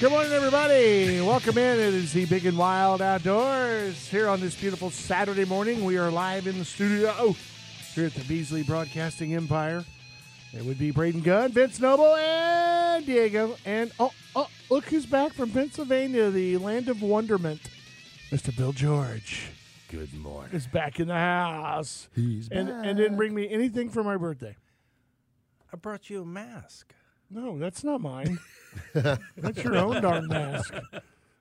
Good morning, everybody. Welcome in. It is the Big and Wild Outdoors here on this beautiful Saturday morning. We are live in the studio oh, here at the Beasley Broadcasting Empire. It would be Braden Gunn, Vince Noble, and Diego. And oh, oh, look who's back from Pennsylvania, the land of wonderment. Mr. Bill George Good morning. is back in the house. He's and and didn't bring me anything for my birthday. I brought you a mask. No, that's not mine. that's your own darn mask.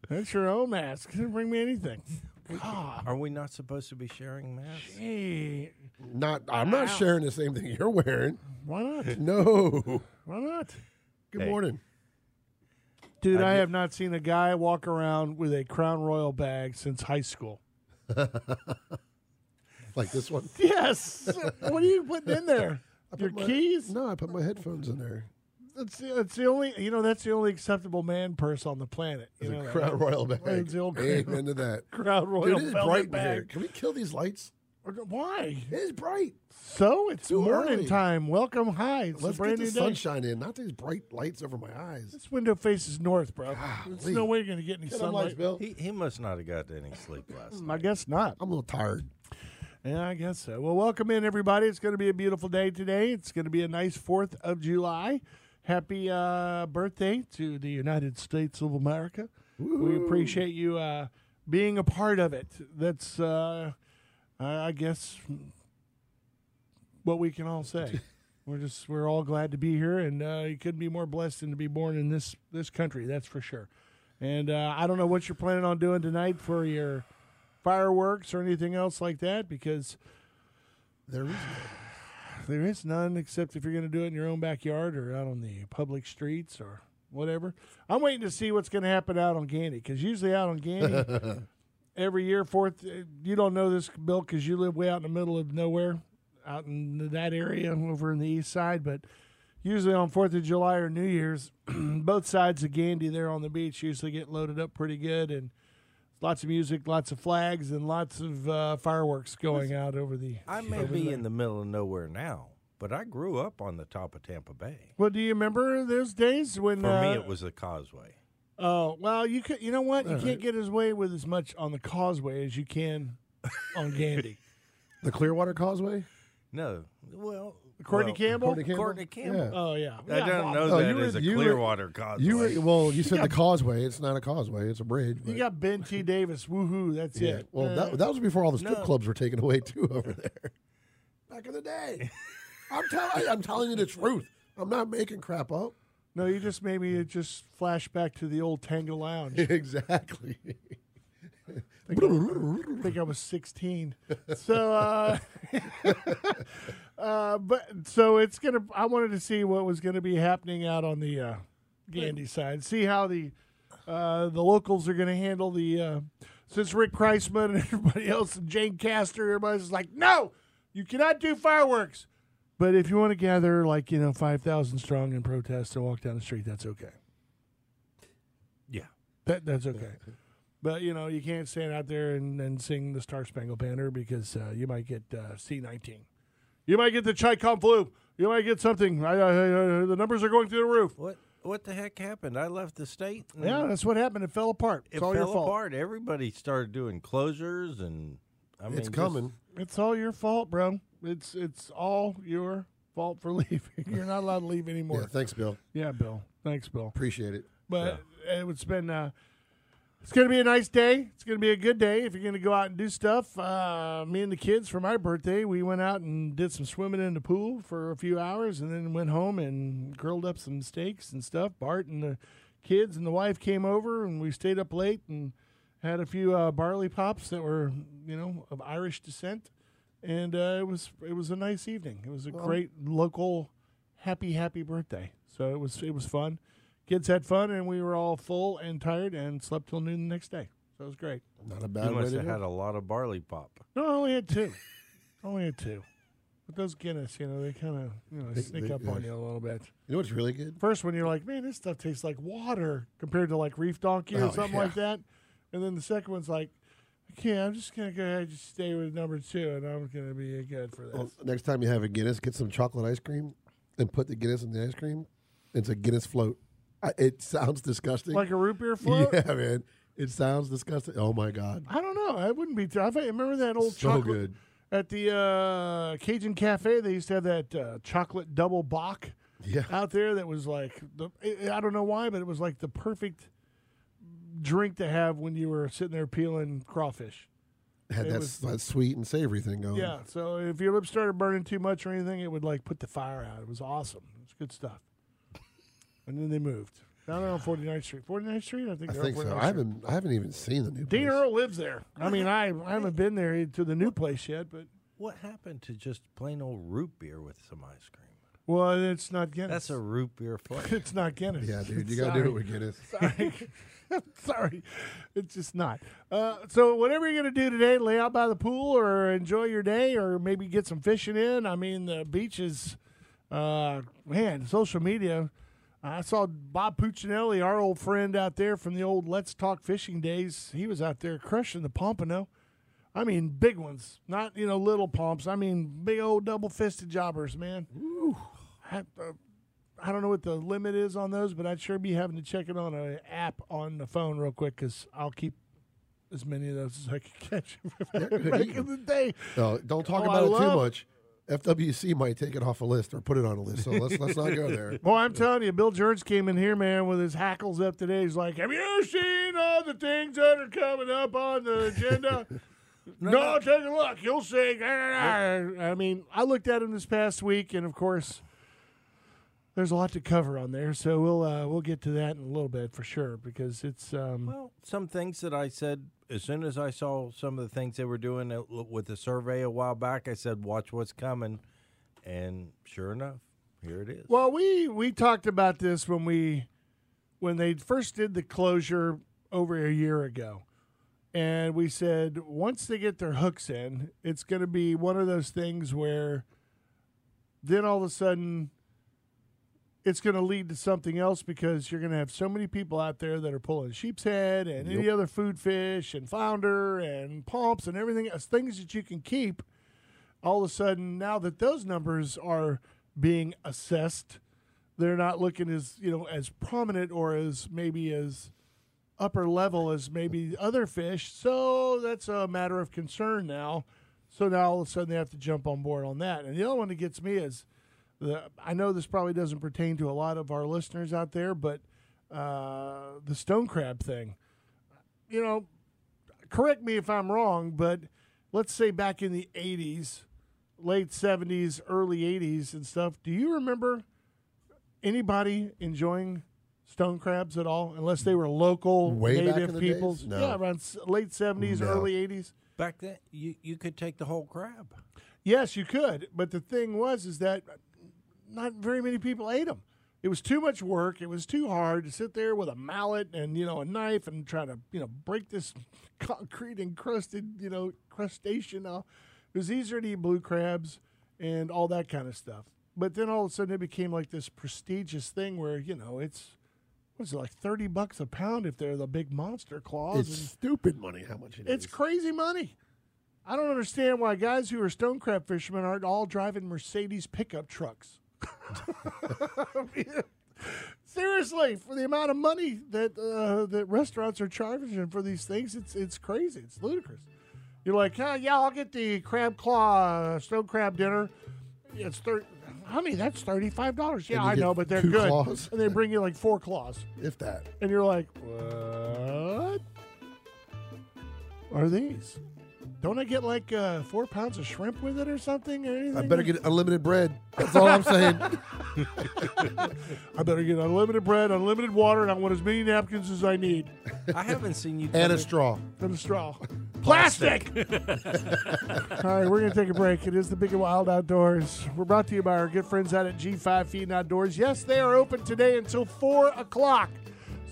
That's your own mask. Didn't bring me anything. God, Are we not supposed to be sharing masks? hey, Not, I'm not sharing the same thing you're wearing. why not? No. Why not? Good Hey. morning. Dude, I I have not seen a guy walk around with a Crown Royal bag since high school. Like this one. Yes. what are you putting in there? Your put my- keys? No, I put my headphones in there. That's the, that's the only you know that's the only acceptable man purse on the planet. You know a that, Crown? Royal bag. It's the old Amen to that. Crown Royal Dude, it is bright in here. bag. Can we kill these lights? Why? It is bright. So it's Too morning early. time. Welcome, hi. It's Let's a brand get the new day. sunshine in, not these bright lights over my eyes. This window faces north, bro. There's Golly. no way you're going to get any Get them lights, sunlight. Bill. He, he must not have got any sleep last hmm, night. I guess not. I'm a little tired. Yeah, I guess so. Well, welcome in, everybody. It's going to be a beautiful day today. It's going to be a nice 4th of July. Happy uh, birthday to the United States of America. We appreciate you uh, being a part of it. That's, uh, I I guess, what we can all say. we're just, we're all glad to be here, and uh, you couldn't be more blessed than to be born in this, this country, that's for sure. And uh, I don't know what you're planning on doing tonight for your fireworks or anything else like that because There is there is none except if you're going to do it in your own backyard or out on the public streets or whatever. I'm waiting to see what's going to happen out on Gandy because usually out on Gandy every year fourth you don't know this Bill because you live way out in the middle of nowhere out in that area over in the east side but usually on fourth of July or New Year's both sides of Gandy there on the beach usually get loaded up pretty good and lots of music lots of flags and lots of uh, fireworks going out over the I may be there. in the middle of nowhere now, but I grew up on the top of Tampa Bay. Well, do you remember those days when? For uh, me, it was a causeway. Oh well, you could. You know what? You All can't right. get as away with as much on the causeway as you can on Gandy. the Clearwater Causeway. No, well, Courtney well, Campbell. Courtney Campbell. Courtney Campbell. Yeah. Oh yeah, I Yeah, don't Bob. know Oh, that you were- as a you were- Clearwater causeway. You were, well, you said the causeway. It's not a causeway. It's a bridge. You got Ben T. Davis. Woohoo! That's yeah. it. Well, Uh, that, that was before all the strip no. clubs were taken away too over there. Back in the day. I'm telling. I'm telling you the truth. I'm not making crap up. no, you just made me just flash back to the old Tango Lounge. exactly. I think I was 16. So, uh, uh, but so it's gonna. I wanted to see what was going to be happening out on the uh, Gandy side. See how the uh, the locals are going to handle the. Uh, since Rick Kriseman and everybody else and Jane Castor, everybody's like, no, you cannot do fireworks. But if you want to gather like you know five thousand strong in protest and walk down the street, that's okay. yeah. That that's okay. But you know, you can't stand out there and, and sing the Star Spangled Banner because uh, you might get uh, C nineteen. You might get the Chi-Com flu. You might get something. I, I, I, the numbers are going through the roof. What what the heck happened? I left the state. Yeah, that's what happened. It fell apart. It's it all fell your fault. apart. Everybody started doing closures, and I mean, it's just- coming. It's all your fault, bro. It's it's all your fault for leaving. You're not allowed to leave anymore. Yeah. anymore. Thanks, Bill. Yeah, Bill. Thanks, Bill. Appreciate it. But it's been uh, it's going to be a nice day. It's going to be a good day if you're going to go out and do stuff. Uh, me and the kids for my birthday, we went out and did some swimming in the pool for a few hours, and then went home and grilled up some steaks and stuff. Bart and the kids and the wife came over, and we stayed up late and had a few uh, barley pops that were you know of Irish descent, and uh, it was it was a nice evening. It was a great local happy happy birthday. So it was it was fun. Kids had fun, and we were all full and tired, and slept till noon the next day. So it was great. Not a bad way must to have do had a lot of barley pop. No, I only had two. Only had two. But those Guinness, you know, they kind of you know They- sneak they- up on you a little bit. You know what's really good? First one, you're like, man, this stuff tastes like water compared to like Reef Donkey or Oh, something yeah. like that. And then the second one's like, okay, I'm just gonna go ahead and just stay with number two, and I'm gonna be good for this. Well, next time you have a Guinness, get some chocolate ice cream and put the Guinness in the ice cream. It's a Guinness float. It sounds disgusting. like a root beer float. Yeah, man. It sounds disgusting. Oh my god. I don't know. I wouldn't be. I remember that old So chocolate good. at the uh, Cajun Cafe. They used to have that uh, chocolate double bock Yeah. out there that was like the. I I don't know why, but it was like the perfect drink to have when you were sitting there peeling crawfish. Had It that, was- that sweet and savory thing going. Yeah. So if your lips started burning too much or anything, it would like put the fire out. It was awesome. It's good stuff. And then they moved. Now they're on 49th Street. 49th Street? I think I think so. 49th I haven't I haven't even seen the new Dean place. Earl lives there. I mean, I, I haven't been there to the new place yet, but What happened to just plain old root beer with some ice cream? well, it's not Guinness. That's a root beer flavor. it's not Guinness. Yeah, dude, you gotta do Sorry. it with Guinness. Sorry. Sorry. It's just not. Uh, so, whatever you're going to do today, lay out by the pool or enjoy your day or maybe get some fishing in. I mean, the beaches, uh, man, social media. I saw Bob Puccinelli, our old friend out there from the old Let's Talk Fishing days. He was out there crushing the pompano. I mean, big ones, not, you know, little pumps. I mean, big old double fisted jobbers, man. I, uh, I don't know what the limit is on those, but I'd sure be having to check it on an app on the phone real quick because I'll keep as many of those as I can catch back in the day. No, don't talk Oh, I about it too much. FWC might take it off a list or put it on a list. So let's let's not go there. Well, I'm telling you, Bill George came in here, man, with his hackles up today. He's like, "Have you seen all the things that are coming up on the agenda?" no, take a look. You'll see. I mean, I looked at him this past week, and of course, there's a lot to cover on there. So we'll uh, we'll get to that in a little bit for sure because it's um, Well, some things that I said as soon as I saw some of the things they were doing uh, with the survey a while back, I said, "Watch what's coming," and sure enough, here it is. Well, we we talked about this when we when they first did the closure over a year ago. And we said once they get their hooks in, it's going to be one of those things where then all of a sudden it's going to lead to something else because you're going to have so many people out there that are pulling sheep's head and any other food fish and flounder and pumps and everything else, things that you can keep all of a sudden now that those numbers are being assessed they're not looking as you know as prominent or as maybe as upper level as maybe other fish. So that's a matter of concern now. So now all of a sudden they have to jump on board on that. And the other one that gets me is the i know this probably doesn't pertain to a lot of our listeners out there but uh, the stone crab thing you know correct me if i'm wrong but let's say back in the 80s late 70s, early 80s and stuff. Do you remember anybody enjoying stone crabs at all unless they were local Way native in the peoples? No. Yeah, around late 70s, No. early 80s. Back then, you you could take the whole crab. Yes, you could, but the thing was is that not very many people ate them. It was too much work. It was too hard to sit there with a mallet and you know a knife and try to you know break this concrete encrusted you know crustacean off. It was easier to eat blue crabs and all that kind of stuff. But then all of a sudden it became like this prestigious thing where you know it's what's it like thirty bucks a pound if they're the big monster claws. It's and stupid money. How much it is? it's crazy money. I don't understand why guys who are stone crab fishermen aren't all driving Mercedes pickup trucks. I mean, Seriously, for the amount of money that uh, that restaurants are charging for these things, it's it's crazy. It's ludicrous. You're like, oh, yeah, I'll get the crab claw uh, stone crab dinner. Yeah, it's thirty. Honey, that's thirty five dollars. Yeah, I know, but they're good. claws? And they bring you like four claws, if that. and you're like, what are these? Don't I get like uh, four pounds of shrimp with it or something or anything? I better get unlimited bread. That's all I'm saying. I better get unlimited bread, unlimited water, and I want as many napkins as I need. I haven't seen you. and a straw. And a straw. Plastic. All right, we're going to take a break. It is the Big and Wild Outdoors. We're brought to you by our good friends out at G5 Feed and Outdoors. Yes, they are open today until 4 o'clock.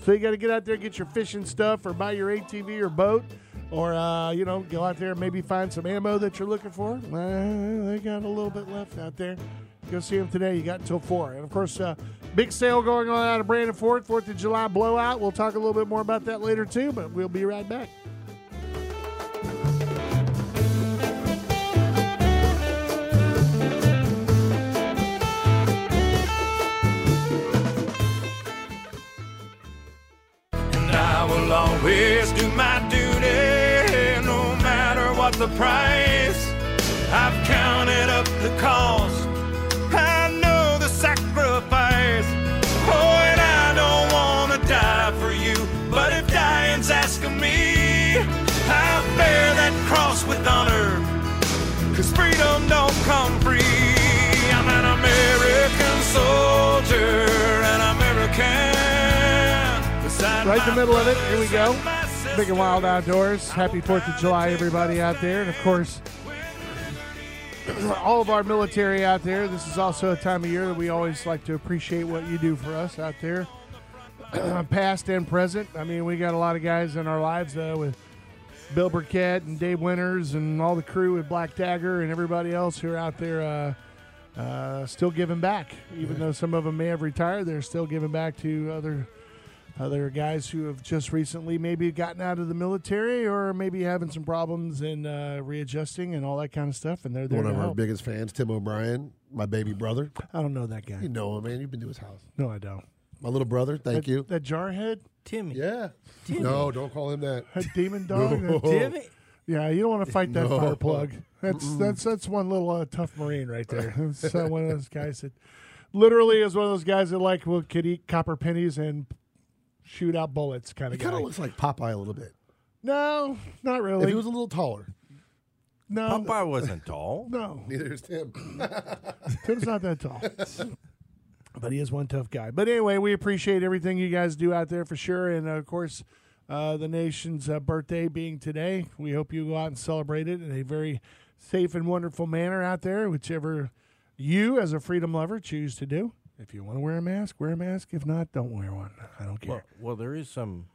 So you got to get out there, get your fishing stuff, or buy your ATV or boat, or, uh, you know, go out there and maybe find some ammo that you're looking for. Uh, they got a little bit left out there. Go see them today. You got until 4. And, of course, uh, big sale going on out of Brandon Ford, 4th of July blowout. We'll talk a little bit more about that later, too, but we'll be right back. Price. I've counted up the cost, I know the sacrifice. Oh, and I don't want to die for you, but if dying's asking me, I'll bear that cross with honor. Cause freedom don't come free. I'm an American soldier, an American. Right in the middle of it. Here we go. Big and Wild Outdoors. Happy 4th of July, everybody out there. And of course, all of our military out there. This is also a time of year that we always like to appreciate what you do for us out there, past and present. I mean, we got a lot of guys in our lives uh, with Bill Burkett and Dave Winters and all the crew with Black Dagger and everybody else who are out there uh, uh, still giving back. Even though some of them may have retired, they're still giving back to other other guys who have just recently maybe gotten out of the military or maybe having some problems in uh, readjusting and all that kind of stuff. And they're there One to of our biggest fans, Tim O'Brien, my baby brother. I don't know that guy. You know him, man. You've been to his house. No, I don't. My little brother. Thank that, you. That jarhead, Timmy. Yeah. No, don't call him that. that demon dog. No. that- Timmy. yeah, you don't want to fight that No. fire plug. That's that's that's one little uh, tough marine right there. That's uh, one of those guys that literally is one of those guys that like will could eat copper pennies and shoot out bullets kind He of kind of looks like Popeye a little bit. no, not If really. he was a little taller. no, Popeye wasn't tall. no. Neither is Tim. Tim's not that tall. But he is one tough guy. But anyway, we appreciate everything you guys do out there for sure. And of course, uh, the nation's uh, birthday being today, we hope you go out and celebrate it in a very safe and wonderful manner out there, whichever you, as a freedom lover, choose to do. If you want to wear a mask, wear a mask. If not, don't wear one. I don't care. Well, well, there is some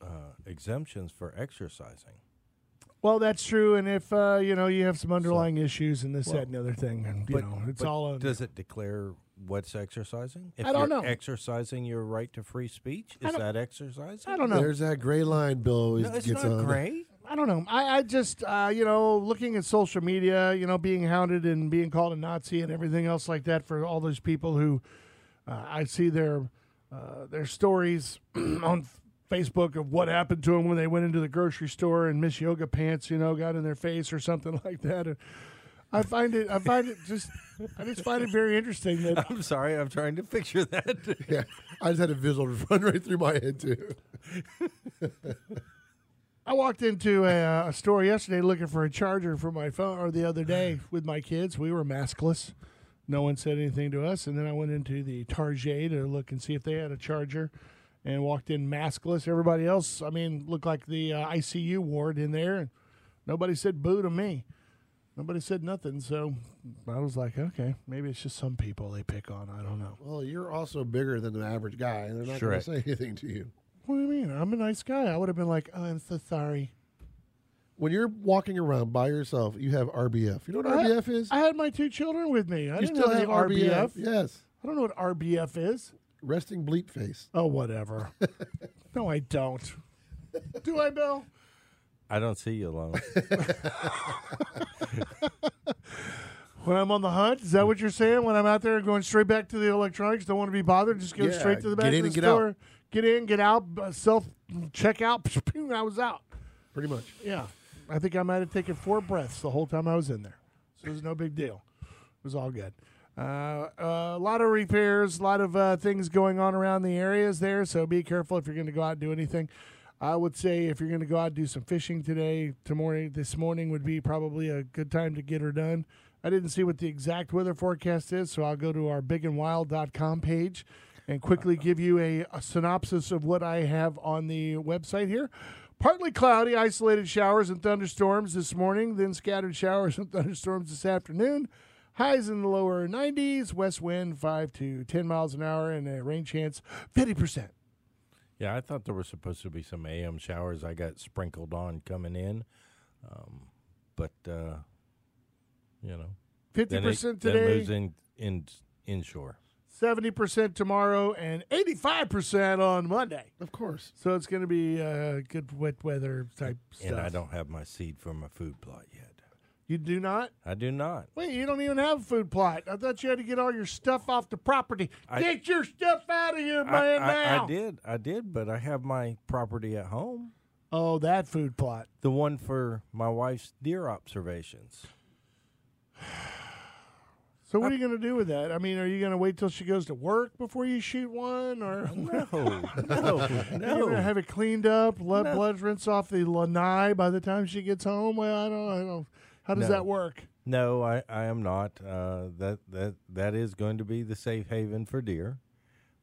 uh, exemptions for exercising. Well, that's true. And if uh, you know you have some underlying issues and this, Well, that, and the other thing, and you but- know it's all. on- Does it declare what's exercising? If I don't you're know. Exercising your right to free speech is that exercising? I don't know. There's that gray line Bill always No, it's gets not on. great. I don't know. I, I just, uh, you know, looking at social media, you know, being hounded and being called a Nazi and everything else like that for all those people who uh, I see their uh, their stories on Facebook of what happened to them when they went into the grocery store and Miss Yoga pants, you know, got in their face or something like that. And I find it, I find it just, I just find it very interesting that I'm sorry, I'm trying to picture that. Yeah, I just had a visual run right through my head too. I walked into a, a store yesterday looking for a charger for my phone, or the other day with my kids. We were maskless. No one said anything to us. And then I went into the Target to look and see if they had a charger and walked in maskless. Everybody else, I mean, looked like the uh, ICU ward in there. And nobody said boo to me. Nobody said nothing. So I was like, okay, maybe it's just some people they pick on. I don't know. Well, you're also bigger than the average guy, and they're not Sure. going to say anything to you. What do you mean? I'm a nice guy. I would have been like, oh, I'm so sorry. When you're walking around by yourself, you have RBF. You know what I- RBF is? I had my two children with me. I you didn't still know have RBF. RBF. Yes, I don't know what RBF is. resting bleep face. Oh, whatever. no, I don't. Do I, Bill? I don't see you alone. When I'm on the hunt, is that what you're saying? When I'm out there going straight back to the electronics, don't want to be bothered, just go Yeah, straight to the get in of the and get out. get in, get out, uh, self check out. I was out. Pretty much. Yeah, I think I might have taken four breaths the whole time I was in there, so it was no big deal. It was all good. Uh, a lot of repairs, a lot of uh, things going on around the areas there, so be careful if you're going to go out and do anything. I would say if you're going to go out and do some fishing today, tomorrow, this morning would be probably a good time to get her done. I didn't see what the exact weather forecast is, so I'll go to our bigandwild.com page and quickly give you a, a synopsis of what I have on the website here. Partly cloudy, isolated showers and thunderstorms this morning, then scattered showers and thunderstorms this afternoon. Highs in the lower 90s, west wind 5 to 10 miles an hour, and a rain chance 50%. Yeah, I thought there was supposed to be some AM showers. I got sprinkled on coming in, um, but uh, you know, 50% it, then it today, moves in in inshore. 70% tomorrow, and 85% on Monday. Of course. So it's going to be uh, good wet weather type stuff. And I don't have my seed for my food plot yet. You do not? I do not. Wait, you don't even have a food plot. I thought you had to get all your stuff off the property. I- get your stuff out of here, I, man, I, now. I did, I did, but I have my property at home. Oh, that food plot. The one for my wife's deer observations. So what are you going to do with that? I mean, are you going to wait till she goes to work before you shoot one, or No, no, you're going no. to have it cleaned up, let No. blood rinse off the lanai by the time she gets home? Well, I don't, I don't. How does No. that work? No, I, I am not. Uh, that that that is going to be the safe haven for deer.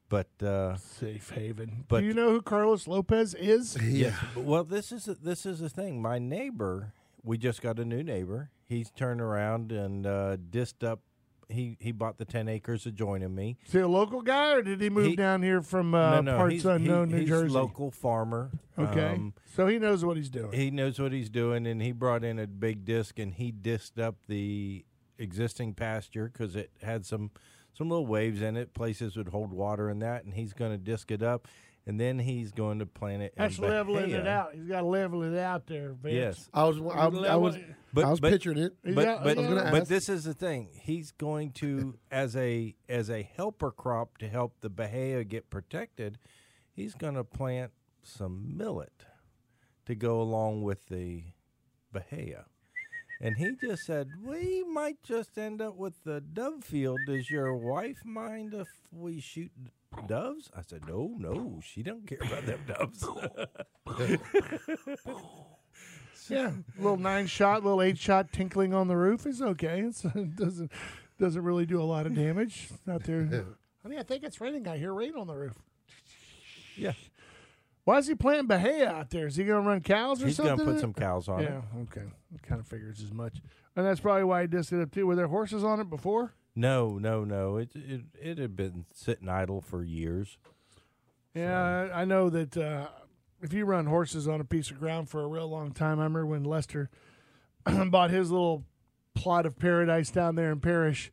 But uh, Safe haven. But- do you know who Carlos Lopez is? yes, well, this is this is the thing. My neighbor, we just got a new neighbor. He's turned around and uh, disced up. He he bought the ten acres adjoining me. Is he a local guy, or did he move He- down here from uh, no, no, parts unknown he- New he's Jersey? local farmer. Okay, Um, so he knows what he's doing. he knows what he's doing, and he brought in a big disc and he disced up the existing pasture because it had some some little waves in it. Places would hold water in that, and he's going to disc it up, and then he's going to plant it. in That's leveling it out. He's got to level it out there, Vince. Yes, I was I, I was But- I was but- picturing it. But got- but, I but this is the thing. He's going to as a as a helper crop to help the Bahia get protected. He's going to plant some millet to go along with the Bahia. And he just said, "We might just end up with the dove field. Does your wife mind if we shoot doves?" I said, "No, no, she don't care about them doves." Yeah, little nine shot, little eight shot tinkling on the roof is okay. It's, it doesn't doesn't really do a lot of damage out there. Honey, I think it's raining. I hear rain on the roof. yeah, Why is he planting Bahia out there? Is he going to run cows or he's something? going to put some cows on it. Yeah, okay. Kind of figures as much. And that's probably why he disced it up too. Were there horses on it before? No, no, no. It it it had been sitting idle for years. Yeah, I I know that uh, if you run horses on a piece of ground for a real long time, I remember when Lester bought his little plot of paradise down there in Parrish.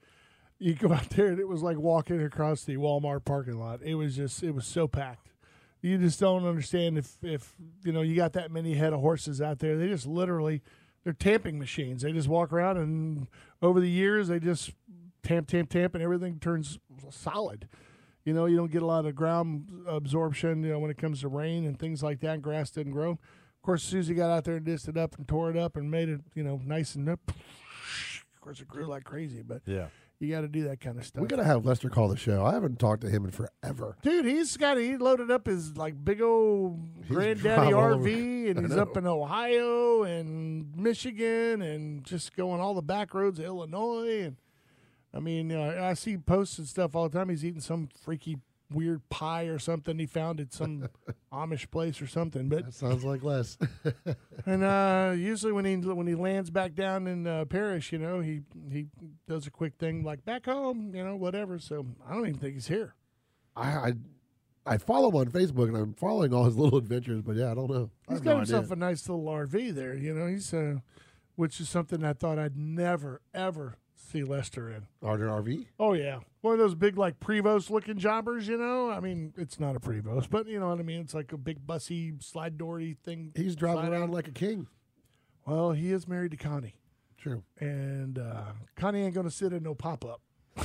You go out there and it was like walking across the Walmart parking lot. It was just, it was so packed. You just don't understand if, if you know, you got that many head of horses out there. They just literally, they're tamping machines. They just walk around and over the years they just tamp, tamp, tamp, and everything turns solid. You know, you don't get a lot of ground absorption, you know, when it comes to rain and things like that. Grass didn't grow. Of course, Susie got out there and disced it up and tore it up and made it, you know, nice and up. Of course, it grew like crazy, but Yeah. you got to do that kind of stuff. We gotta have Lester call the show. I haven't talked to him in forever. Dude, he's got he loaded up his like big old granddaddy all over. RV, and he's up in Ohio and Michigan, and just going all the back roads of Illinois. And I mean, know, I see posts and stuff all the time. He's eating some freaky weird pie or something he found at some Amish place or something. But That sounds like Les. and uh, usually when he when he lands back down in uh, Parrish, you know, he he does a quick thing like back home, you know, whatever. So I don't even think he's here. I, I I follow him on Facebook and I'm following all his little adventures, but yeah, I don't know. He's got no himself idea. a nice little RV there, you know. He's uh, which is something I thought I'd never ever see Lester in. There RV? Oh yeah, one of those big like Prevost looking jobbers, you know. I mean, it's not a Prevost, but you know what I mean. It's like a big bussy slide doory thing. He's driving around like a king. Well, he is married to Connie, True. and uh, Connie ain't gonna sit in no pop up.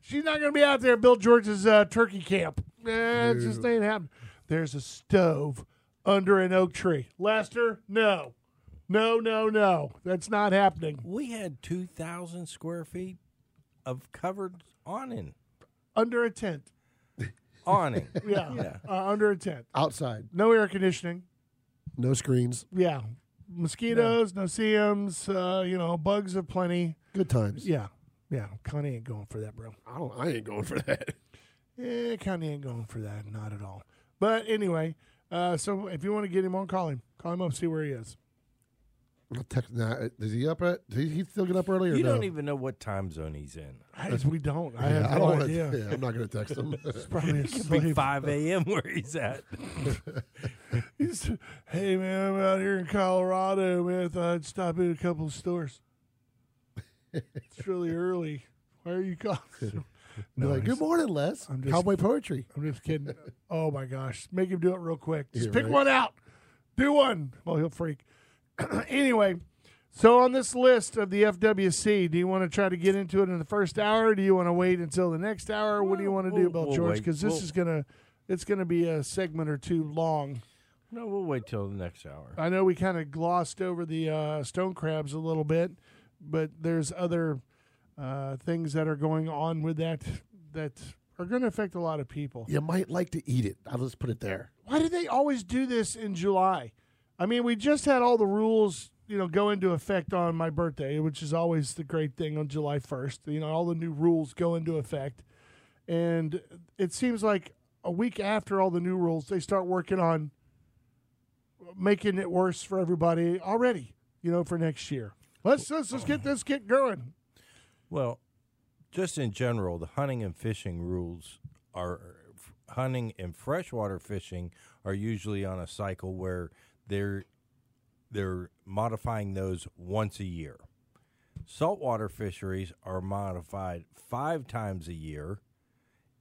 She's not gonna be out there at Bill George's uh, turkey camp. Eh, it just ain't happening. There's a stove under an oak tree. Lester, no, no, no, no. That's not happening. We had 2,000 square feet of covered awning. Under a tent. awning. Yeah, Yeah. Uh, under a tent. Outside, No air conditioning. no screens, Yeah, mosquitoes, no seums. Uh, you know, bugs aplenty. good times. Yeah, yeah. Connie ain't going for that, bro. I don't. I ain't going for that. Eh, Connie ain't going for that, not at all. But anyway, uh, so if you want to get him on, call him. Call him up, see where he is. I'll text. Nah, is he up at? Does he still get up early or You no? don't even know what time zone he's in. I, we don't. I Yeah, have I no don't wanna- idea. yeah, I'm not going to text him. It's probably a Be slave. 5 a.m. where he's at. He's, hey man, I'm out here in Colorado, man. I thought I'd stop in a couple of stores. it's really early. Why are you calling? Be No, like, good morning, Les. I'm just- Cowboy poetry. I'm just kidding. Oh my gosh, make him do it real quick. Just Yeah, pick right. one out. Do one. Well, he'll freak. anyway, so on this list of the FWC, do you want to try to get into it in the first hour? Or do you want to wait until the next hour? what do you want to do We'll- about we'll George? Because this We'll- is gonna, it's gonna be a segment or two long. No, we'll wait till the next hour. I know we kind of glossed over the uh, stone crabs a little bit, but there's other uh, things that are going on with that that are going to affect a lot of people. You might like to eat it. I'll just put it there. Why do they always do this in July? I mean, we just had all the rules, you know, go into effect on my birthday, which is always the great thing on July 1st. You know, all the new rules go into effect. And it seems like a week after all the new rules, they start working on making it worse for everybody already, you know, for next year. Let's let's, let's get this get going. Well, just in general, the hunting and fishing rules are hunting and freshwater fishing are usually on a cycle where they're they're modifying those once a year. Saltwater fisheries are modified five times a year,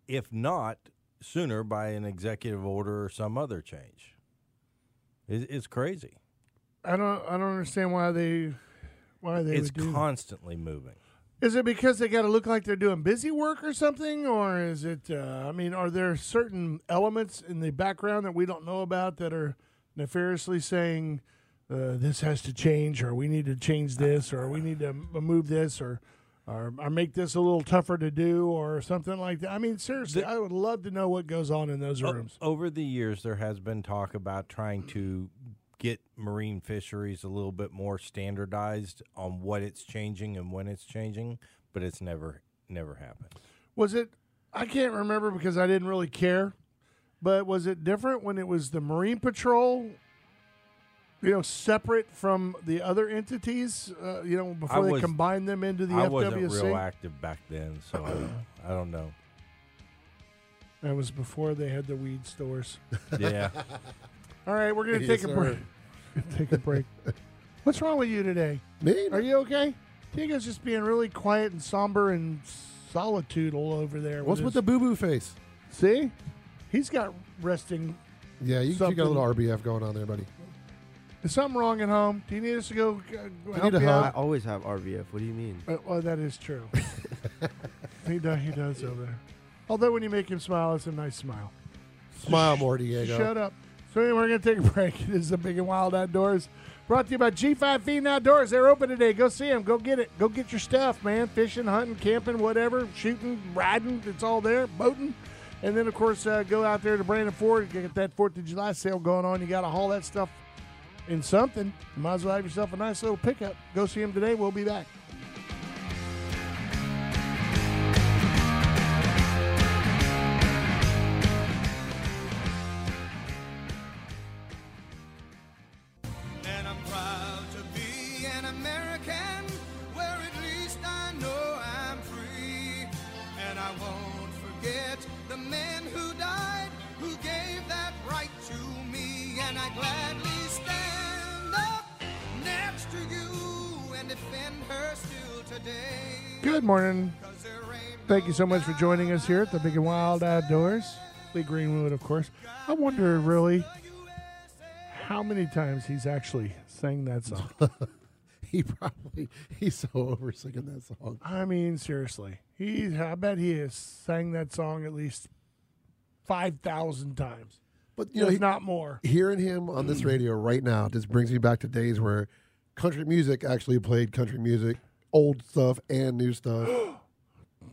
if not sooner by an executive order or some other change. It, it's crazy. I don't I don't understand why they why they It's do that. constantly moving. Is it because they got to look like they're doing busy work or something, or is it? Uh, I mean, are there certain elements in the background that we don't know about that are nefariously saying uh, this has to change, or we need to change this, or we need to move this, or, or or make this a little tougher to do, or something like that? I mean, seriously, I would love to know what goes on in those rooms. over the years, there has been talk about trying to get marine fisheries a little bit more standardized on what it's changing and when it's changing, but it's never never happened. Was it? I can't remember because I didn't really care. But was it different when it was the Marine Patrol? You know, separate from the other entities. Uh, you know, before they was- combined them into the I FWC. wasn't real active back then, so I don't, I don't know. That was before they had the weed stores. Yeah, All right, we're gonna Yes, take a sir. break. take a break. What's wrong with you today? Me? Are you okay? Tinga's just being really quiet and somber and solitude all over there. What's with his- the boo boo face? See, he's got resting Yeah, you, you got a little RBF going on there, buddy. Is something wrong at home? Do you need us to go uh, help need a you hug? I out? always have RVF. What do you mean? Uh, well, that is true. he does. He does over there. Although when you make him smile, it's a nice smile. Smile more, Diego. Shut up. So anyway, we're gonna take a break. This is the Big and Wild Outdoors, brought to you by G5 Feed and Outdoors. They're open today. Go see them. Go get it. Go get your stuff, man. Fishing, hunting, camping, whatever, shooting, riding. It's all there. Boating. And then, of course, uh, go out there to Brandon Ford. Get that Fourth of July sale going on. You got to haul that stuff in something. You might as well have yourself a nice little pickup. Go see him today. We'll be back. Thank you so much for joining us here at the Big and Wild Outdoors. Lee Greenwood, of course. I wonder really how many times he's actually sang that song. He probably he's so over singing that song. I mean, seriously, he. I bet he has sang that song at least five thousand times, But you know, if he, not more. hearing him on this radio right now just brings me back to days where country music actually played country music, old stuff and new stuff.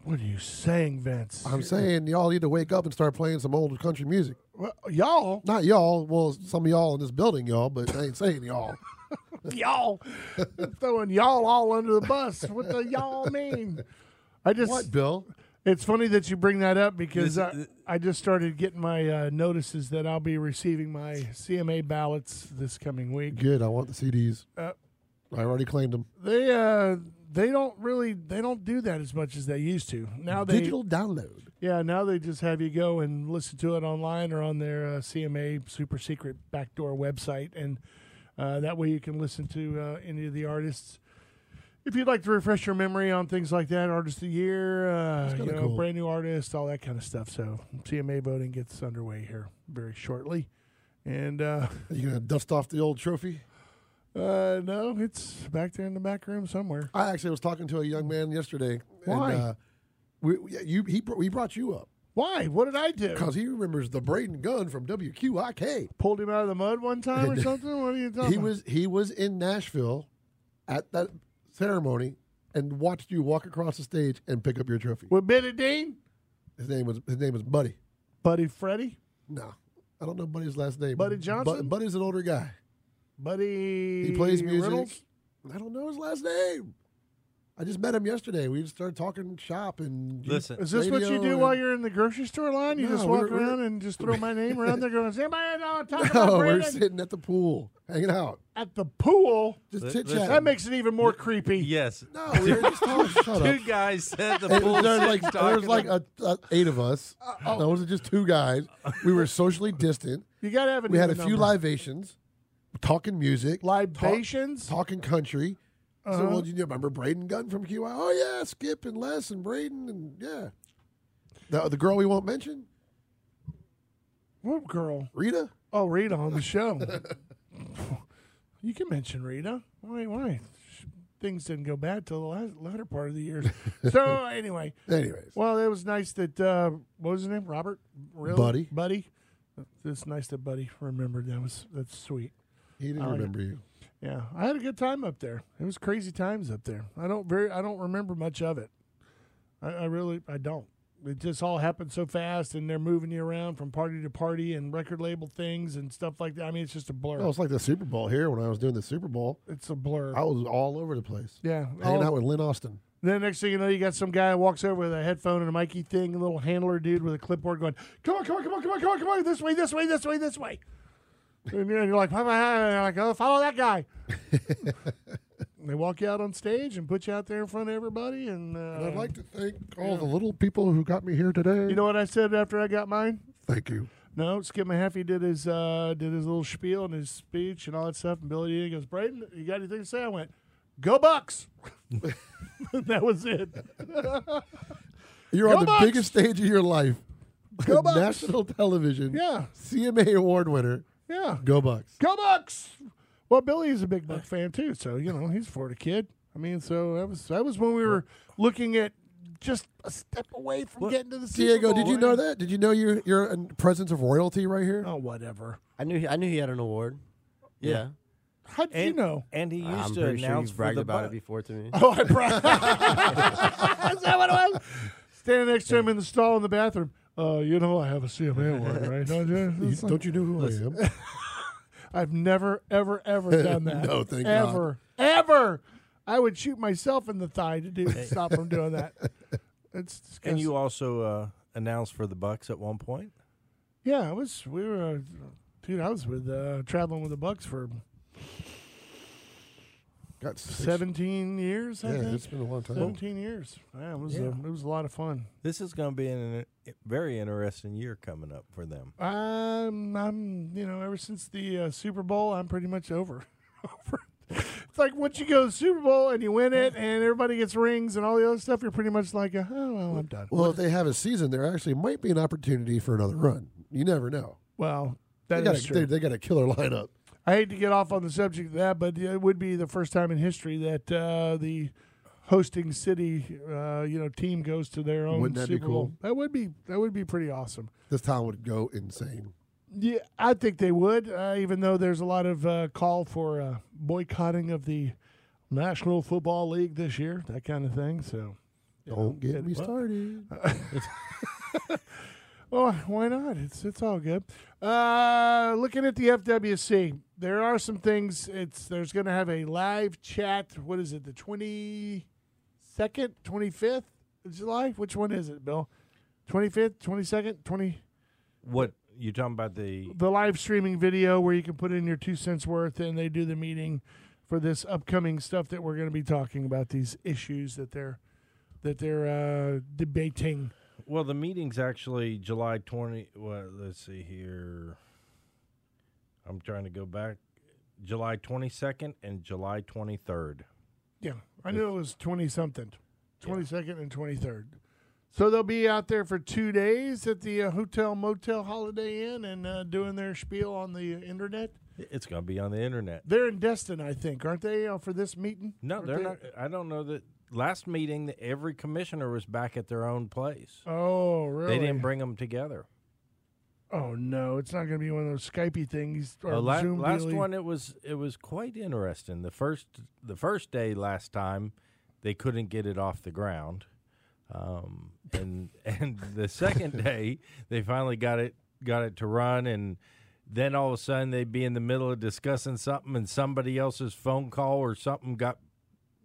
What are you saying, Vince? I'm saying y'all need to wake up and start playing some old country music. Well, y'all, Not y'all. Well, some of y'all in this building, y'all, but I ain't saying y'all. y'all, throwing y'all all under the bus. What the y'all mean? I just What, Bill? It's funny that you bring that up because This- I, th- I just started getting my uh, notices that I'll be receiving my CMA ballots this coming week. Good. I want the CDs. Uh, I already claimed them. They uh they don't really they don't do that as much as they used to. Now they Digital download. yeah now they just have you go and listen to it online or on their uh, CMA super secret backdoor website and uh, that way you can listen to uh, any of the artists. If you'd like to refresh your memory on things like that, artist of the year, uh, you know, cool. brand new artist, all that kind of stuff. So CMA voting gets underway here very shortly, and uh, Are you gonna dust off the old trophy? Uh, no, it's back there in the back room somewhere. I actually was talking to a young man yesterday. Why? And, uh, we, you he we brought you up Why? What did I do? because he remembers the Braden Gunn from WQIK. pulled him out of the mud one time or something? What are you talking He about? was he was in Nashville at that ceremony and watched you walk across the stage and pick up your trophy. with Billy Dean, His name was his name was Buddy. Buddy Freddie, No, I don't know Buddy's last name. Buddy Bu- Johnson? Buddy's an older guy. Buddy. He plays music. Reynolds? I don't know his last name. I just met him yesterday. We just started talking shop and Listen, Is this what you do while you're in the grocery store line? You No, just walk we're- we're- around and just throw my name around there, going, "Is anybody know talking No, about we're sitting at the pool, hanging out, at the pool? just chit chat. That makes it even more creepy. yes. no, we were just talking. Shut Two up. guys at the pool. there's like sitting there's like a, a, eight of us. No, it was just two guys. We were socially distant. You got to have an We had a even few libations, talking music, talk- libations. talking country. So, Uh-huh. well, you remember Braden Gunn from QI? Oh yeah, Skip and Les and Braden and yeah, the the girl we won't mention, What girl? Rita. Oh, Rita on the show. you can mention Rita. Why? Why? Things didn't go bad till the last, latter part of the year. so anyway, Anyways, well, it was nice that uh, what was his name? Robert. Really? Buddy. Buddy. It's nice that Buddy remembered. That was that's sweet. He didn't oh, it. remember you. Yeah, I had a good time up there. It was crazy times up there. I don't very I don't remember much of it. I, I really I don't. It just all happened so fast, and they're moving you around from party to party and record label things and stuff like that. I mean, it's just a blur. Oh, it's like the Super Bowl here. When I was doing the Super Bowl, It's a blur. I was all over the place, yeah. hanging out with Lynn Austin. then next thing you know, you got some guy walks over with a headphone and a Mikey thing, a little handler dude with a clipboard going, "Come on, come on, come on, come on, come on, come on, this way, this way, this way, this way." and you're like, and you're like, "Oh, follow that guy." And they walk you out on stage and put you out there in front of everybody, and, uh, And I'd like to thank all the little people who got me here today. you know what I said after I got mine? thank you. No, Skip Mahaffey did his uh, did his little spiel and his speech and all that stuff. And Billy D goes, Braden, you got anything to say? I went, Go Bucks. that was it. You're Go on the Bucks! biggest stage of your life. Go Bucks. National television. Yeah, CMA award winner. Yeah. Go Bucks. Go Bucks. Well, Billy is a big Buck fan too, so you know he's a Florida kid. I mean, so that was that was when we were looking at just a step away from getting to the Super Diego, did Bowl, you know right? that? Did you know you're you're a presence of royalty right here? Oh, whatever. I knew he, I knew he had an award. Yeah, How did and, you know? And he used I'm to pretty sure announce he's for bragged the about Bu- it before to me. Oh, I brought. Is that what it was? Standing next to him in the stall in the bathroom. Uh, you know, I have a CMA award, right? Don't you? You- like- don't you know who I am? I've never, ever, ever done that. No, thank God. ever, ever. I would shoot myself in the thigh to do stop from doing that. It's disgusting. And you also uh, announced for the Bucks at one point. yeah, I was. We were, uh, dude. I was with uh, traveling with the Bucks for Got seventeen years. I Yeah, think it's been a long time. seventeen years. Yeah, it was. Yeah. A, it was a lot of fun. This is going to be an, a very interesting year coming up for them. I'm, I'm, you know, ever since the uh, Super Bowl, I'm pretty much over. over. It's like once you go to the Super Bowl and you win it, and everybody gets rings and all the other stuff, you're pretty much like, uh, oh well, I'm done. Well, if they have a season, there actually might be an opportunity for another run. You never know. Well, They that got, a, true. they, they got a killer lineup. I hate to get off on the subject of that, but it would be the first time in history that uh, the hosting city, uh, you know, team goes to their own Wouldn't that be Super Bowl. That would be that would be pretty awesome. This town would go insane. Yeah, I think they would, uh, even though there's a lot of uh, call for uh, boycotting of the National Football League this year, that kind of thing. So, Don't get me well- started. Oh, why not? It's it's all good. Uh, looking at the FWC, there are some things. It's there's going to have a live chat. What is it? The twenty second, twenty fifth of July. Which one is it, Bill? Twenty fifth, twenty second, twenty. What you talking about the The live streaming video where you can put in your two cents worth, and they do the meeting for this upcoming stuff that we're going to be talking about. These issues that they're that they're uh, debating. Well, the meeting's actually July 20. Well, let's see here. I'm trying to go back. July 22nd and July 23rd. Yeah, I knew it was twenty something, twenty second and twenty third. So they'll be out there for two days at the uh, hotel motel Holiday Inn and uh, doing their spiel on the internet. It's going to be on the internet. They're in Destin, I think, aren't they, uh, for this meeting? No, Aren't they're they? not. I don't know that. Last meeting, every commissioner was back at their own place. Oh, really? They didn't bring them together. Oh no, it's not going to be one of those Skypey things or la- Zoom. last one, it was it was quite interesting. The first the first day last time, they couldn't get it off the ground, um, and and the second day they finally got it got it to run, and then all of a sudden they'd be in the middle of discussing something, and somebody else's phone call or something got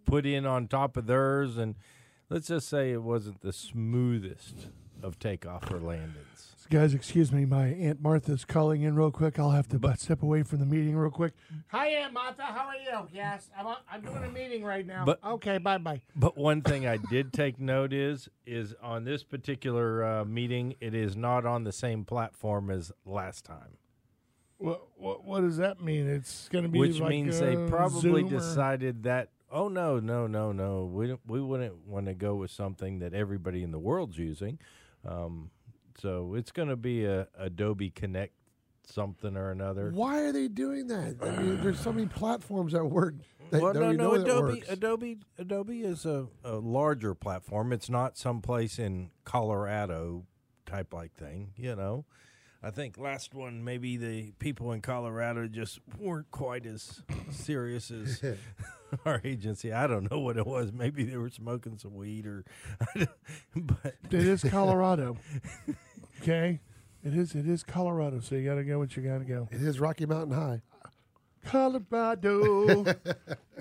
put in on top of theirs, and let's just say it wasn't the smoothest of takeoff or landings. Guys, excuse me. My Aunt Martha's calling in real quick. I'll have to But- step away from the meeting real quick. Hi, Aunt Martha. How are you? Yes, I'm, I'm doing a meeting right now. But- okay, bye bye. But one thing I did take note is is on this particular uh, meeting, it is not on the same platform as last time, What, what what does that mean? It's going to be which like, means they probably Zoom or- decided that oh no no no no we we wouldn't want to go with something that everybody in the world's using, um, so it's going to be a Adobe Connect something or another. Why are they doing that? I mean, there's so many platforms that work. That well, no, no. know Adobe. Adobe, Adobe is a, a larger platform. It's not someplace in Colorado type like thing. You know, I think last one maybe the people in Colorado just weren't quite as serious as our agency. I don't know what it was. Maybe they were smoking some weed or, but It is Colorado. okay, it is. It is Colorado. So you got to go what you got to go. It is Rocky Mountain High. Colorado.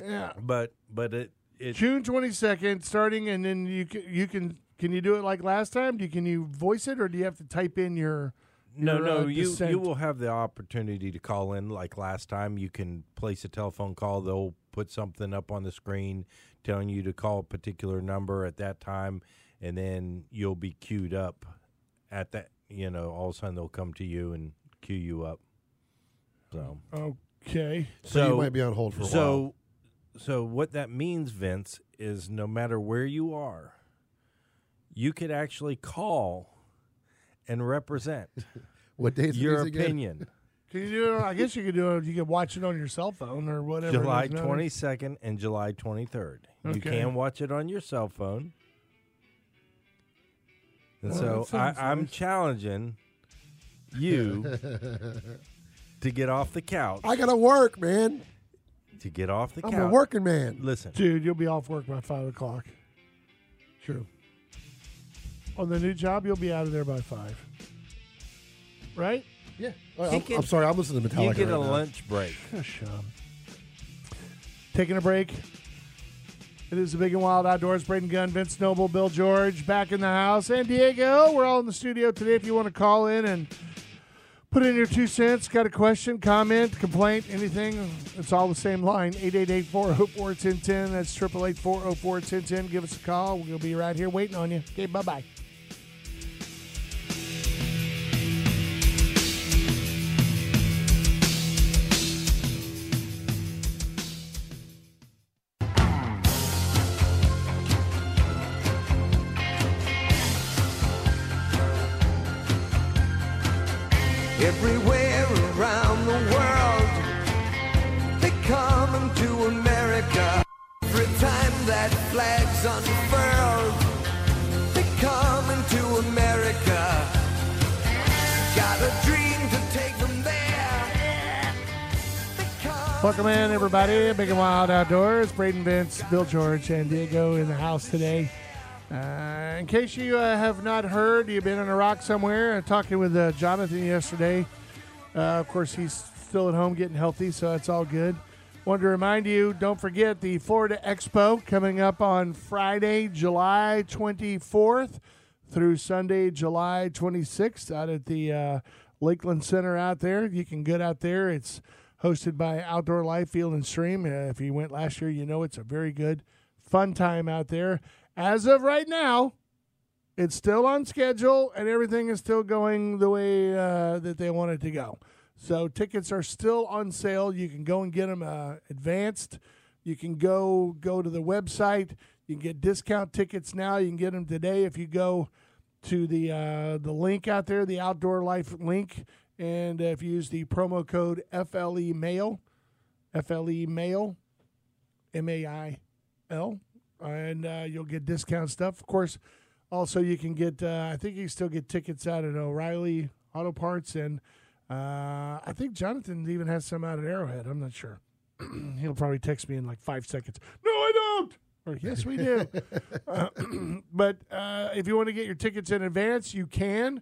yeah, but but it it June twenty second, starting, and then you can you can can you do it like last time? Do you, can you voice it, or do you have to type in your? No, no, you dissent? you will have the opportunity to call in like last time. You can place a telephone call. They'll put something up on the screen telling you to call a particular number at that time, and then you'll be queued up at that. You know, all of a sudden they'll come to you and queue you up. So, Okay. So, you might be on hold for a so, while. so what that means, Vince, is no matter where you are, you could actually call and represent What days are your these again? opinion. Can you do it? I guess you could do it. You could watch it on your cell phone or whatever. it July 22nd and July 23rd. You can watch it on your cell phone. And Well, so that sounds I, I'm nice. challenging you to get off the couch. I gotta work, man. to get off the couch. I'm a working man. Listen, Dude, you'll be off work by five o'clock. True. On the new job, you'll be out of there by five. Right? Yeah. He I'm, can- I'm sorry. I'm listening to Metallica. you get a now. lunch break. Gosh, um, taking a break. It is the Big and Wild Outdoors. Braden Gunn, Vince Noble, Bill George back in the house. San Diego, we're all in the studio today. If you want to call in and put in your two cents, got a question, comment, complaint, anything, it's all the same line 888 404 1010. That's 888 404 1010. Give us a call. We'll be right here waiting on you. Okay, bye bye. Everybody. Big and Wild Outdoors. Braden Vince, Bill George, and Diego in the house today. Uh, in case you uh, have not heard, you've been on a rock somewhere. Talking with uh, Jonathan yesterday. Uh, of course, he's still at home getting healthy, so that's all good. Wanted to remind you, don't forget the Florida Expo coming up on Friday, July 24th through Sunday, July 26th, out at the uh, Lakeland Center out there. You can get out there. It's hosted by Outdoor Life Field and Stream. Uh, if you went last year, you know it's a very good, fun time out there. As of right now, it's still on schedule and everything is still going the way uh, that they want it to go. So tickets are still on sale. You can go and get them uh, advanced. You can go go to the website. You can get discount tickets now. You can get them today if you go to the uh, the link out there, the Outdoor Life link, and if you use the promo code FLE Mail, FLE Mail, M A I L, and uh, you'll get discount stuff. Of course, also you can get. Uh, I think you still get tickets out at O'Reilly Auto Parts, and uh, I think Jonathan even has some out at Arrowhead. I'm not sure. He'll probably text me in like five seconds. No, I don't. Or, yes, we do. Uh, but uh, if you want to get your tickets in advance, you can.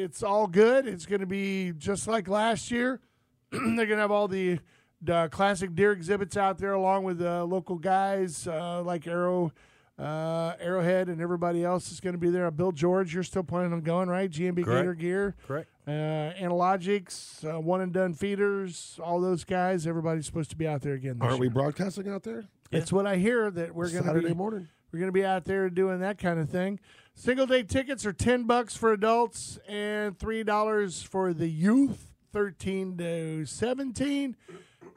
It's all good. It's going to be just like last year. They're going to have all the, the classic deer exhibits out there, along with uh, local guys uh, like Arrow, uh, Arrowhead, and everybody else is going to be there. Bill George, you're still planning on going, right? GMB Correct. Gator Gear, Correct. uh, Analogics, uh, One and Done Feeders, all those guys. Everybody's supposed to be out there again. This Aren't we broadcasting out there? It's what I hear that we're going to Saturday be morning. we're going to be out there doing that kind of thing. Single day tickets are ten bucks for adults and three dollars for the youth, thirteen to seventeen.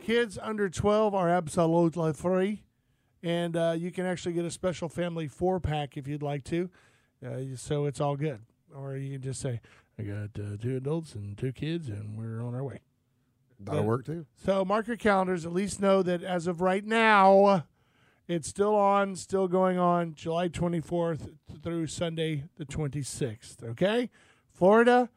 Kids under twelve are absolutely free, and uh, you can actually get a special family four pack if you'd like to. Uh, so it's all good, or you can just say, "I got uh, two adults and two kids, and we're on our way." That'll Yeah. work too. So mark your calendars. At least know that as of right now, it's still on, still going on, July 24th through Sunday the 26th. Okay, Florida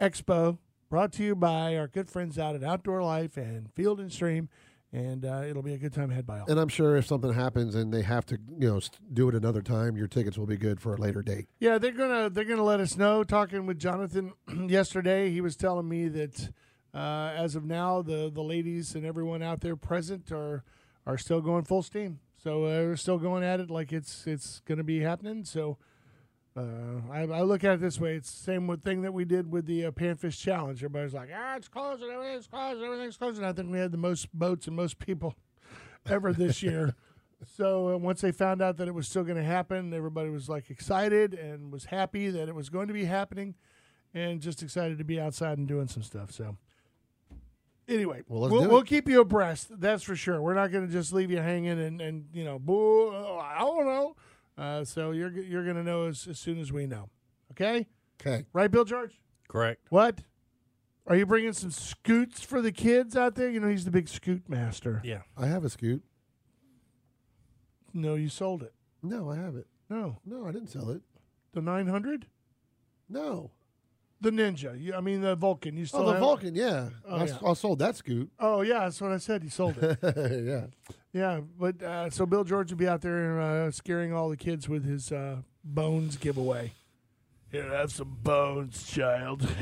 Expo, brought to you by our good friends out at Outdoor Life and Field and Stream, and uh, it'll be a good time had by all. And I'm sure if something happens and they have to, you know, do it another time, your tickets will be good for a later date. Yeah, they're gonna they're gonna let us know. Talking with Jonathan yesterday, he was telling me that uh, as of now, the the ladies and everyone out there present are are still going full steam. So uh, they're still going at it like it's it's gonna be happening. So. Uh, I, I look at it this way: it's the same thing that we did with the uh, Panfish Challenge. Everybody's like, "Ah, it's closing, everything's closing, everything's closing." I think we had the most boats and most people ever this year. So uh, once they found out that it was still going to happen, everybody was like excited and was happy that it was going to be happening, and just excited to be outside and doing some stuff. So anyway, Well, we'll, we'll keep you abreast. That's for sure. We're not going to just leave you hanging and and you know, boo. I don't know. Uh, so you're you're going to know as, as soon as we know. Okay, Okay. right, Bill George? Correct. What? Are you bringing some scoots for the kids out there? You know, he's the big scoot master. Yeah. I have a scoot. No, you sold it. No, I have it. No, No, I didn't sell it. the 900, No. the Ninja. You, I mean the Vulcan. You still Oh, the have- Vulcan, yeah. Oh, I, yeah. I sold that scoot. Oh yeah, that's what I said. You sold it. yeah. Yeah, but uh, so Bill George will be out there uh, scaring all the kids with his uh, bones giveaway. Here, have some bones, child.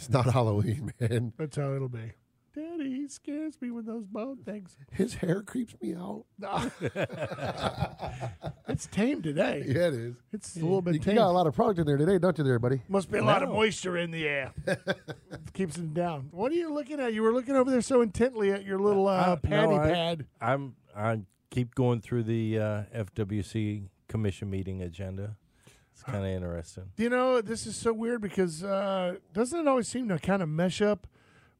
It's not Halloween, man. That's how it'll be. Daddy, he scares me with those bone things. His hair creeps me out. it's tame today. Yeah, it is. It's a little bit You tame. got a lot of product in there today, don't you, there, buddy? Must be a lot of moisture in the air. Keeps him down. What are you looking at? You were looking over there so intently at your little uh, I- no, patty I- pad. I'm I keep going through the uh, FWC commission meeting agenda. It's kind of interesting. You know, this is so weird because uh, doesn't it always seem to kind of mesh up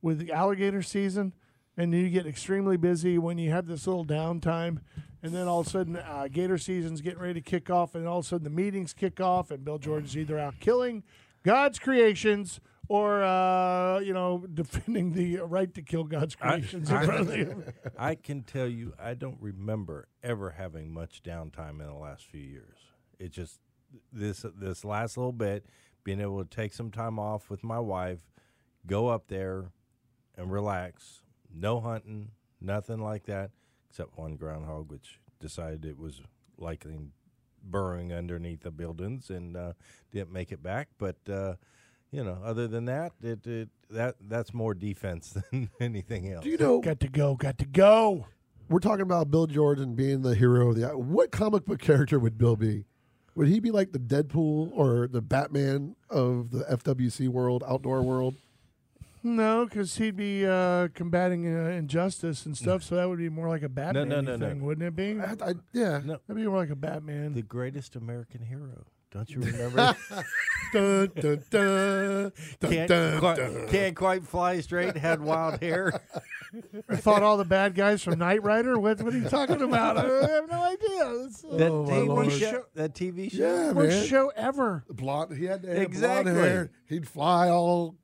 with the alligator season? And you get extremely busy when you have this little downtime. And then all of a sudden, uh, gator season's getting ready to kick off. And all of a sudden, the meetings kick off. And Bill George is either out killing God's creations or, uh, you know, defending the right to kill God's I- creations in front of the. I can tell you, I don't remember ever having much downtime in the last few years. It's just this this last little bit, being able to take some time off with my wife, go up there, and relax. No hunting, nothing like that, except one groundhog, which decided it was likely burrowing underneath the buildings and uh, didn't make it back. But uh, you know, other than that, it, it that that's more defense than anything else. Do you know Got to go. Got to go. we're talking about Bill Jordan being the hero of the what comic book character would Bill be? Would he be like the Deadpool or the Batman of the FWC world, outdoor world? No, because he'd be uh, combating uh, injustice and stuff. So that would be more like a Batman no, no, no. thing, wouldn't it be? I, I, yeah. No. That'd be more like a Batman. the greatest American hero. Don't you remember? Dun, dun, dun, dun, can't, dun, quite, dun. can't quite fly straight. Had wild hair. I thought all the bad guys from Knight Rider. What, what are you talking about? I have no idea. It's uh, That Oh, my TV Lord. show. That TV show. Yeah, the worst man. show ever. The blonde. He had to have Exactly. blonde hair. He'd fly all.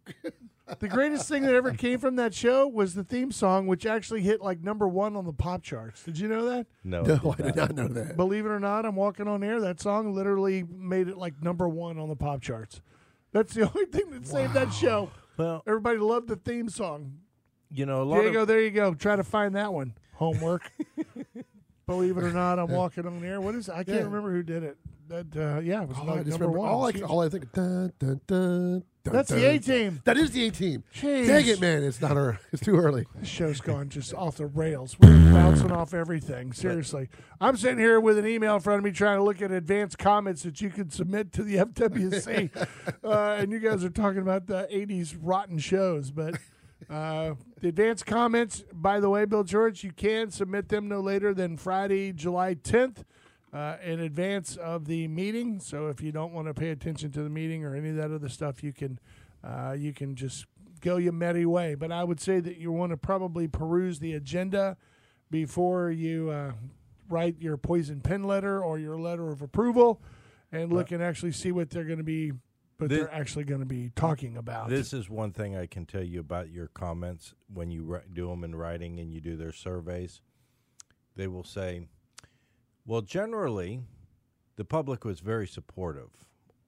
The greatest thing that ever came from that show was the theme song, which actually hit like number one on the pop charts. Did you know that? No, No, I did not know that. Believe it or not, I'm walking on air. That song literally made it like number one on the pop charts. That's the only thing that saved that show. Well, Everybody loved the theme song. you know, a lot Diego, of there you go. Try to find that one. Homework. Believe it or not, I'm walking on air. What is? I can't Yeah. remember who did it. That uh, yeah, it was All like I number remember, one. all I, all I think, dun, dun, dun, That's the. A team. That is the A team. Dang it, man! It's not our. It's too early. This show's gone just off the rails. We're bouncing off everything. Seriously. I'm sitting here with an email in front of me trying to look at advanced comments that you could submit to the FWC. uh, and you guys are talking about the 80s rotten shows. But uh, the advanced comments, by the way, Bill George, you can submit them no later than Friday, July 10th. Uh, in advance of the meeting, so if you don't want to pay attention to the meeting or any of that other stuff, you can uh, you can just go your merry way. But I would say that you want to probably peruse the agenda before you uh, write your poison pen letter or your letter of approval, and look and actually see what they're going to be, what This- they're actually going to be talking about. This is one thing I can tell you about your comments when you do them in writing and you do their surveys. They will say, "Well, generally, the public was very supportive,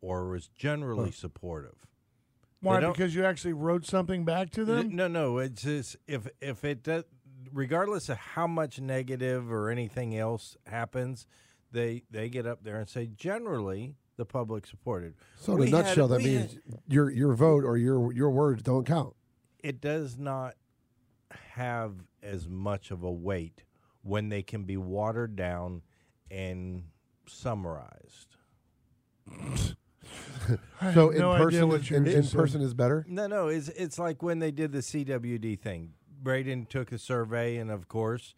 or was generally supportive." Why? Because you actually wrote something back to them. No, no. It's just if if it does, regardless of how much negative or anything else happens, they they get up there and say, generally, the public supported. So in We a had- nutshell, that we means had- your your vote or your your words don't count. it does not have as much of a weight when they can be watered down and summarized. So in no person, what is, in, in person is better. No, no, it's it's like when they did the CWD thing. Braden took a survey, and of course,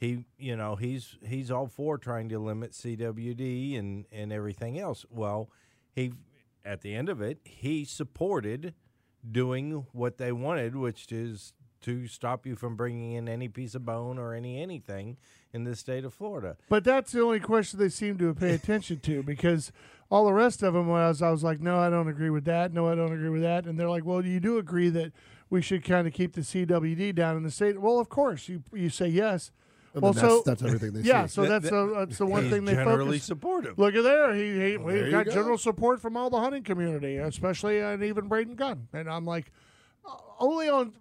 he you know he's he's all for trying to limit CWD and and everything else. Well, he at the end of it, he supported doing what they wanted, which is to stop you from bringing in any piece of bone or any anything in the state of Florida. But that's the only question they seem to pay attention to because all the rest of them was I was like, no, I don't agree with that. No, I don't agree with that. And they're like, well, you do agree that we should kind of keep the CWD down in the state. Well, of course, you you say yes. And well, then that's, so that's everything they yeah, see. so that's the that's the one thing they generally focus. supportive. Look at there, he, he there we've you got go. general support from all the hunting community, especially and even Braden Gunn. And I'm like, uh, only on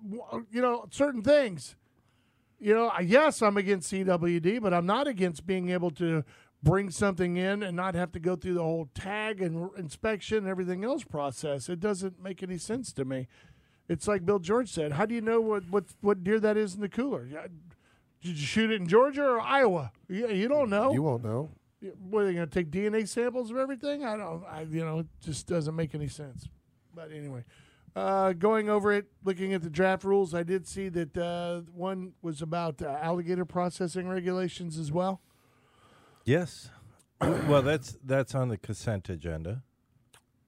you know certain things. You know, yes, I'm against CWD, but I'm not against being able to bring something in and not have to go through the whole tag and inspection and everything else process. It doesn't make any sense to me. It's like Bill George said. How do you know what what what deer that is in the cooler? Did you shoot it in Georgia or Iowa? Yeah, you don't know. you won't know. What are they going to take DNA samples of everything? I don't. I you know it just doesn't make any sense. But anyway, uh, going over it, looking at the draft rules, I did see that uh, one was about uh, alligator processing regulations as well. Yes. well, that's that's on the consent agenda.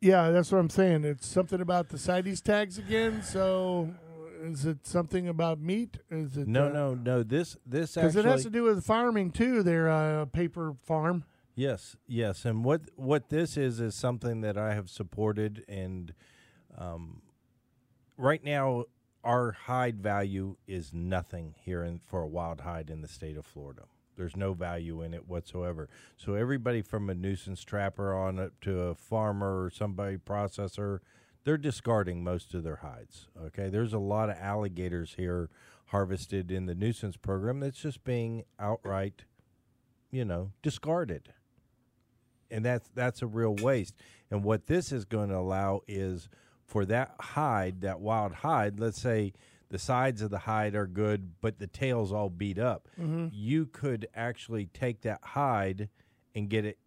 Yeah, that's what I'm saying. It's something about the CITES tags again. So, is it something about meat? Is it No, no, no. This this Because it has to do with farming too. Their uh, paper farm. Yes, yes, and what what this is is something that I have supported, and um, right now our hide value is nothing here in, for a wild hide in the state of Florida. There's no value in it whatsoever. So everybody from a nuisance trapper on up to a farmer or somebody processor, they're discarding most of their hides. Okay, there's a lot of alligators here harvested in the nuisance program that's just being outright you know, discarded. And that's that's a real waste. And what this is going to allow is for that hide, that wild hide, let's say the sides of the hide are good, but the tail's all beat up. Mm-hmm. You could actually take that hide and get it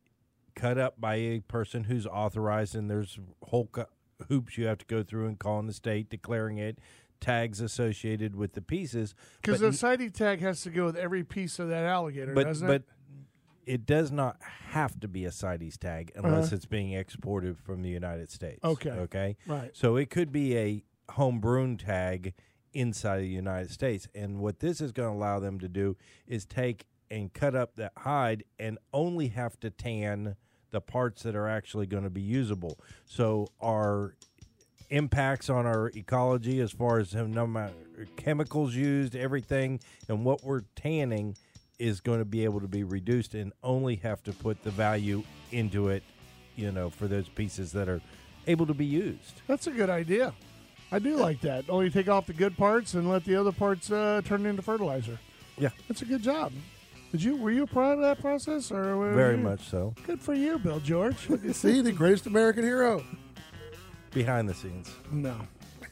cut up by a person who's authorized, and there's whole co- hoops you have to go through and calling the state, declaring it, tags associated with the pieces. Because the CITES tag has to go with every piece of that alligator, but doesn't but it? It does not have to be a CITES tag unless it's being exported from the United States. Uh-huh. Okay. Okay. Right. So it could be a home brewn tag inside of the United States, and what this is going to allow them to do is take and cut up that hide and only have to tan the parts that are actually going to be usable. So our impacts on our ecology as far as the number of chemicals used, everything, and what we're tanning is going to be able to be reduced and only have to put the value into it, you know, for those pieces that are able to be used. That's a good idea. I do like that. Only take off the good parts and let the other parts uh, turn into fertilizer. Yeah. That's a good job. Did you were you a part of that process or Very you- much so. Good for you, Bill George. You see, the greatest American hero. Behind the scenes. no,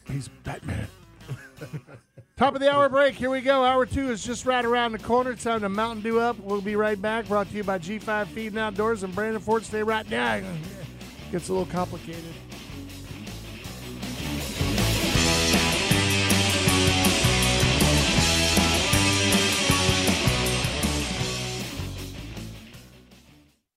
he's Batman. Top of the hour break. Here we go. Hour two is just right around the corner. Time to Mountain Dew up. We'll be right back. Brought to you by G5 Feed and Outdoors and Brandon Ford. Stay right now. Gets a little complicated.